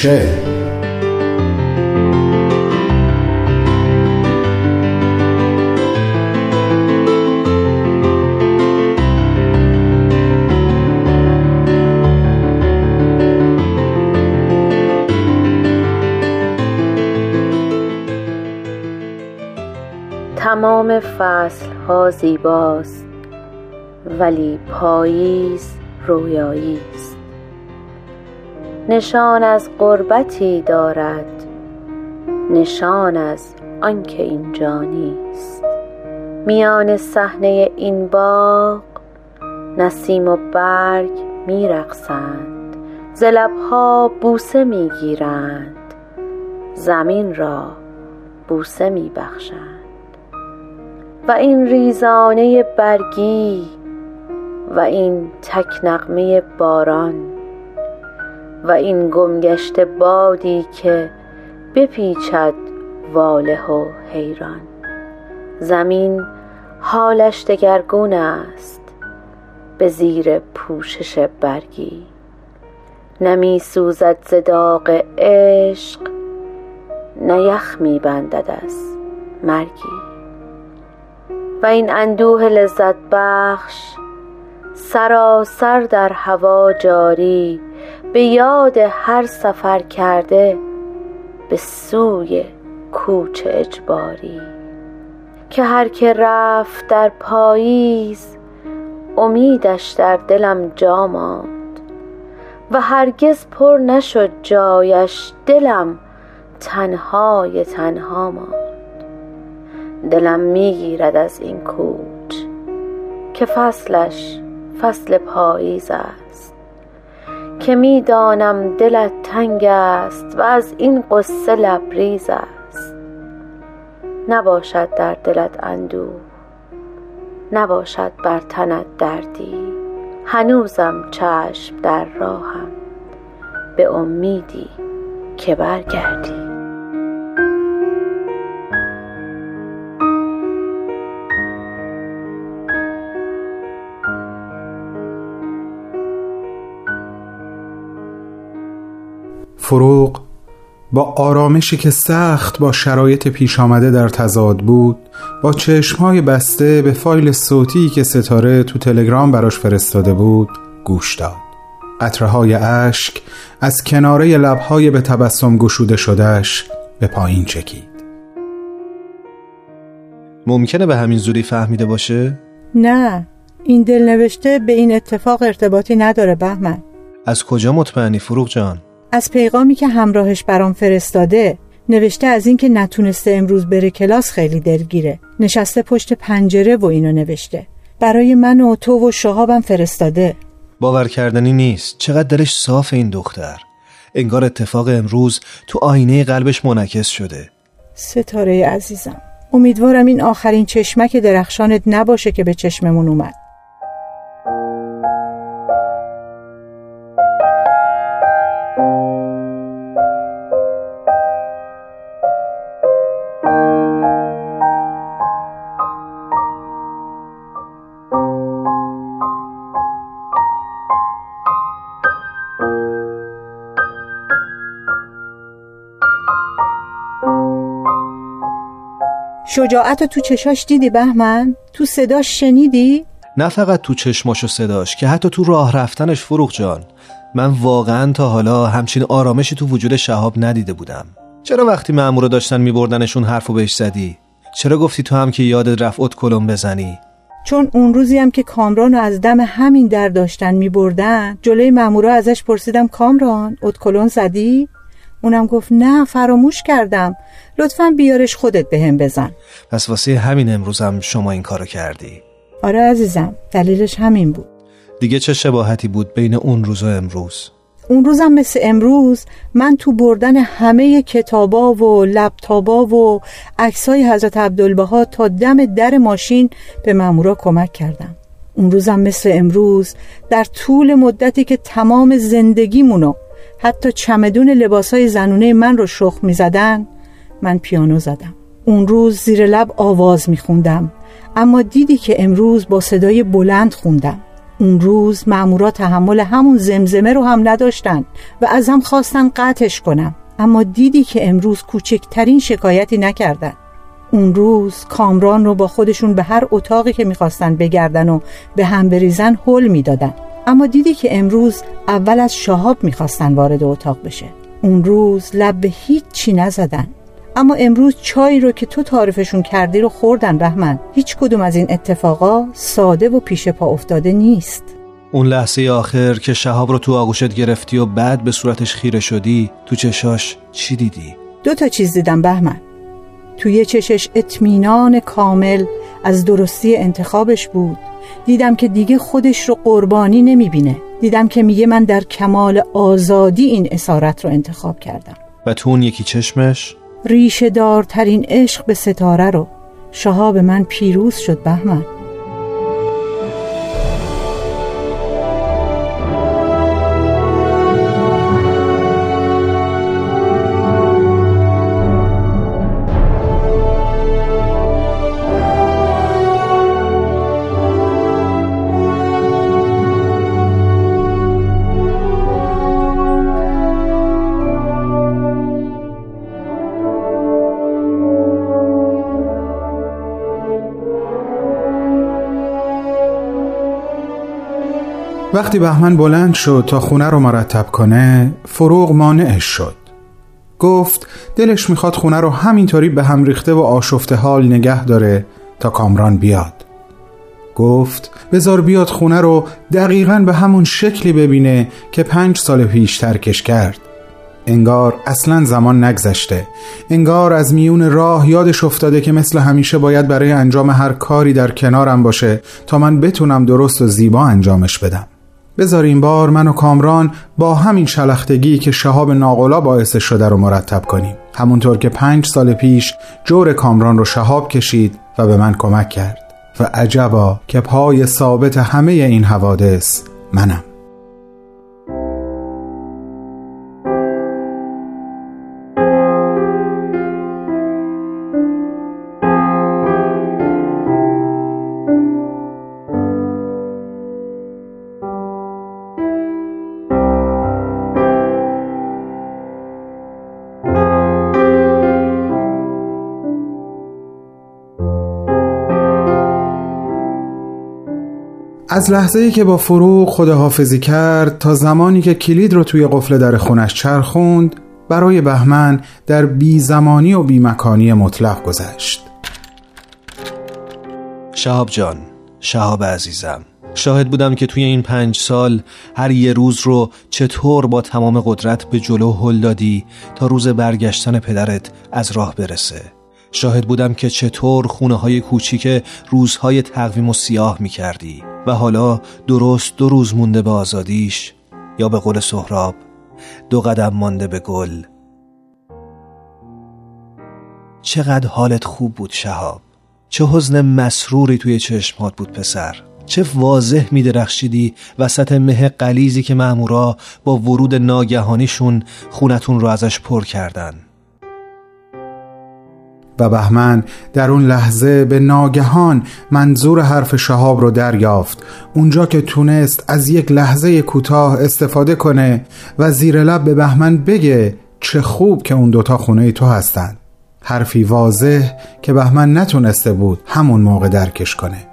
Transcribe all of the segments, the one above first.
کوچه تمام فصل ها زیباست ولی پاییز رویایی. نشان از غربتی دارد نشان از آنکه اینجا نیست. میان صحنه این باغ نسیم و برگ می رقصند ز لبها بوسه می گیرند زمین را بوسه می بخشند و این ریزانه برگی و این تک نغمه باران و این گمگشته بادی که بپیچد واله و حیران. زمین حالش دگرگون است به زیر پوشش برگی. نه می سوزد ز داغ عشق نه یخ می بندد از مرگی. و این اندوه لذت بخش سراسر در هوا جاری به یاد هر سفر کرده به سوی کوچ اجباری. که هر که رفت در پاییز امیدش در دلم جا ماند. و هرگز پر نشد جایش دلم تنهای تنها ماند. دلم می‌گیرد از این کوچ که فصلش فصل پاییز است. که می‌دانم دلت تنگ است و از این قصه لبریز است. نباشد در دلت اندوه نباشد بر تنت دردی. هنوزم چشم در راهم به امیدی که برگردی. فروغ با آرامشی که سخت با شرایط پیش آمده در تضاد بود با چشمهای بسته به فایل صوتی که ستاره تو تلگرام براش فرستاده بود گوش داد قطره های اشک از کناره لبهای به تبسم گشوده شدهش به پایین چکید ممکنه به همین زودی فهمیده باشه؟ نه این دل نوشته به این اتفاق ارتباطی نداره بهمن از کجا مطمئنی فروغ جان؟ از پیغامی که همراهش برام فرستاده نوشته از اینکه نتونسته امروز بره کلاس خیلی دلگیره نشسته پشت پنجره و اینو نوشته. برای من و تو و شهابم فرستاده. باور کردنی نیست. چقدر دلش صاف این دختر. انگار اتفاق امروز تو آینه قلبش منعکس شده. ستاره عزیزم امیدوارم این آخرین چشمک درخشانت نباشه که به چشممون اومد. شجاعت تو چشاش دیدی بهمن؟ تو صداش شنیدی؟ نه فقط تو چشماش و صداش که حتی تو راه رفتنش فروغ جان. من واقعا تا حالا همچین آرامشی تو وجود شهاب ندیده بودم. چرا وقتی مأمورا داشتن میبردنشون حرفو بهش زدی؟ چرا گفتی تو هم که یادت رفت کلم بزنی؟ چون اون روزی هم که کامران از دم همین در داشتن میبردن جلوی مامورا ازش پرسیدم کامران اتکلون زدی؟ اونم گفت نه فراموش کردم. لطفا بیارش خودت به هم بزن. پس واسه همین امروزم شما این کارو کردی. آره عزیزم دلیلش همین بود. دیگه چه شباهتی بود بین اون روز و امروز؟ اون روزم مثل امروز من تو بردن همه کتابا و لپتاپا و عکسای حضرت عبدالبها تا دم در ماشین به مامورا کمک کردم. اون روزم مثل امروز در طول مدتی که تمام زندگیمونو حتی چمدون لباسای زنونه من رو شخ می زدن من پیانو زدم. اون روز زیر لب آواز می خوندم اما دیدی که امروز با صدای بلند خوندم. اون روز مامورا تحمل همون زمزمه رو هم نداشتن و از هم خواستن قطعش کنم. اما دیدی که امروز کوچکترین شکایتی نکردن. اون روز کامران رو با خودشون به هر اتاقی که می‌خواستن بگردن و به هم بریزن حل می‌دادن. اما دیدی که امروز اول از شهاب می‌خواستن وارد اتاق بشه. اون روز لب به هیچ چی نزدن. اما امروز چایی رو که تو تعریفشون کردی رو خوردن بهمن. هیچ کدوم از این اتفاقا ساده و پیش پا افتاده نیست. اون لحظه آخر که شهاب رو تو آغوشت گرفتی و بعد به صورتش خیره شدی تو چشاش چی دیدی؟ دو تا چیز دیدم بهمن. توی چشش اطمینان کامل از درستی انتخابش بود. دیدم که دیگه خودش رو قربانی نمی‌بینه. دیدم که میگه من در کمال آزادی این اسارت رو انتخاب کردم. و تو اون یکی چشمش؟ ریشه دارترین عشق به ستاره رو. شهاب من پیروز شد بهمن. وقتی بهمن بلند شد تا خونه رو مرتب کنه فروغ مانعش شد. گفت دلش می‌خواد خونه رو همینطوری به هم ریخته و آشفته حال نگه داره تا کامران بیاد. گفت بزار بیاد خونه رو دقیقا به همون شکلی ببینه که پنج سال پیش ترکش کرد. انگار اصلا زمان نگذشته. انگار از میون راه یادش افتاده که مثل همیشه باید برای انجام هر کاری در کنارم باشه تا من بتونم درست و زیبا انجامش بدم. بذار این بار من و کامران با همین شلختگی که شهاب ناقلا باعث شده رو مرتب کنیم. همونطور که پنج سال پیش جور کامران رو شهاب کشید و به من کمک کرد. و عجبا که پای ثابت همه این حوادث منم. از لحظه ای که با فروغ خداحافظی کرد تا زمانی که کلید رو توی قفل در خونش چرخوند برای بهمن در بی زمانی و بی مکانی مطلق گذشت. شهاب جان شهاب عزیزم شاهد بودم که توی این پنج سال هر یه روز رو چطور با تمام قدرت به جلو هل دادی تا روز برگشتن پدرت از راه برسه. شاهد بودم که چطور خونه های کوچیک روزهای تقویم و سیاه می کردی و حالا درست دو روز مونده به آزادیش یا به قول سهراب دو قدم مانده به گل. چقدر حالت خوب بود شهاب. چه حزن مسروری توی چشمات بود پسر. چه واضح می درخشیدی وسط مه قلیزی که مامورا با ورود ناگهانیشون خونتون رو ازش پر کردن. و بهمن در اون لحظه به ناگهان منظور حرف شهاب رو دریافت. اونجا که تونست از یک لحظه کوتاه استفاده کنه و زیر لب به بهمن بگه چه خوب که اون دوتا خونه تو هستن. حرفی واضح که بهمن نتونسته بود همون موقع درکش کنه.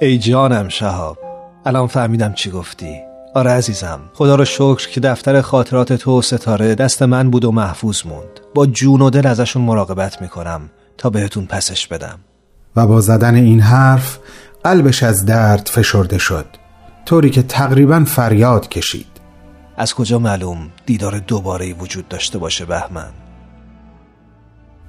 ای جانم شهاب الان فهمیدم چی گفتی. آره عزیزم خدا رو شکر که دفتر خاطرات تو و ستاره دست من بود و محفوظ موند. با جون و دل ازشون مراقبت می‌کنم تا بهتون پسش بدم. و با زدن این حرف قلبش از درد فشرده شد. طوری که تقریبا فریاد کشید. از کجا معلوم دیدار دوباره وجود داشته باشه بهمن؟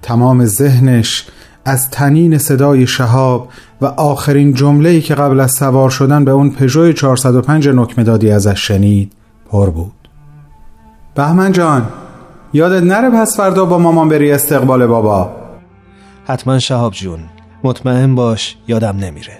تمام ذهنش از تنین صدای شهاب و آخرین جمله‌ای که قبل از سوار شدن به اون پژو 405 نکمدادی ازش شنید پر بود. بهمن جان! یادت نره پس فردا با مامان بری استقبال بابا. حتما شهاب جون مطمئن باش یادم نمیره.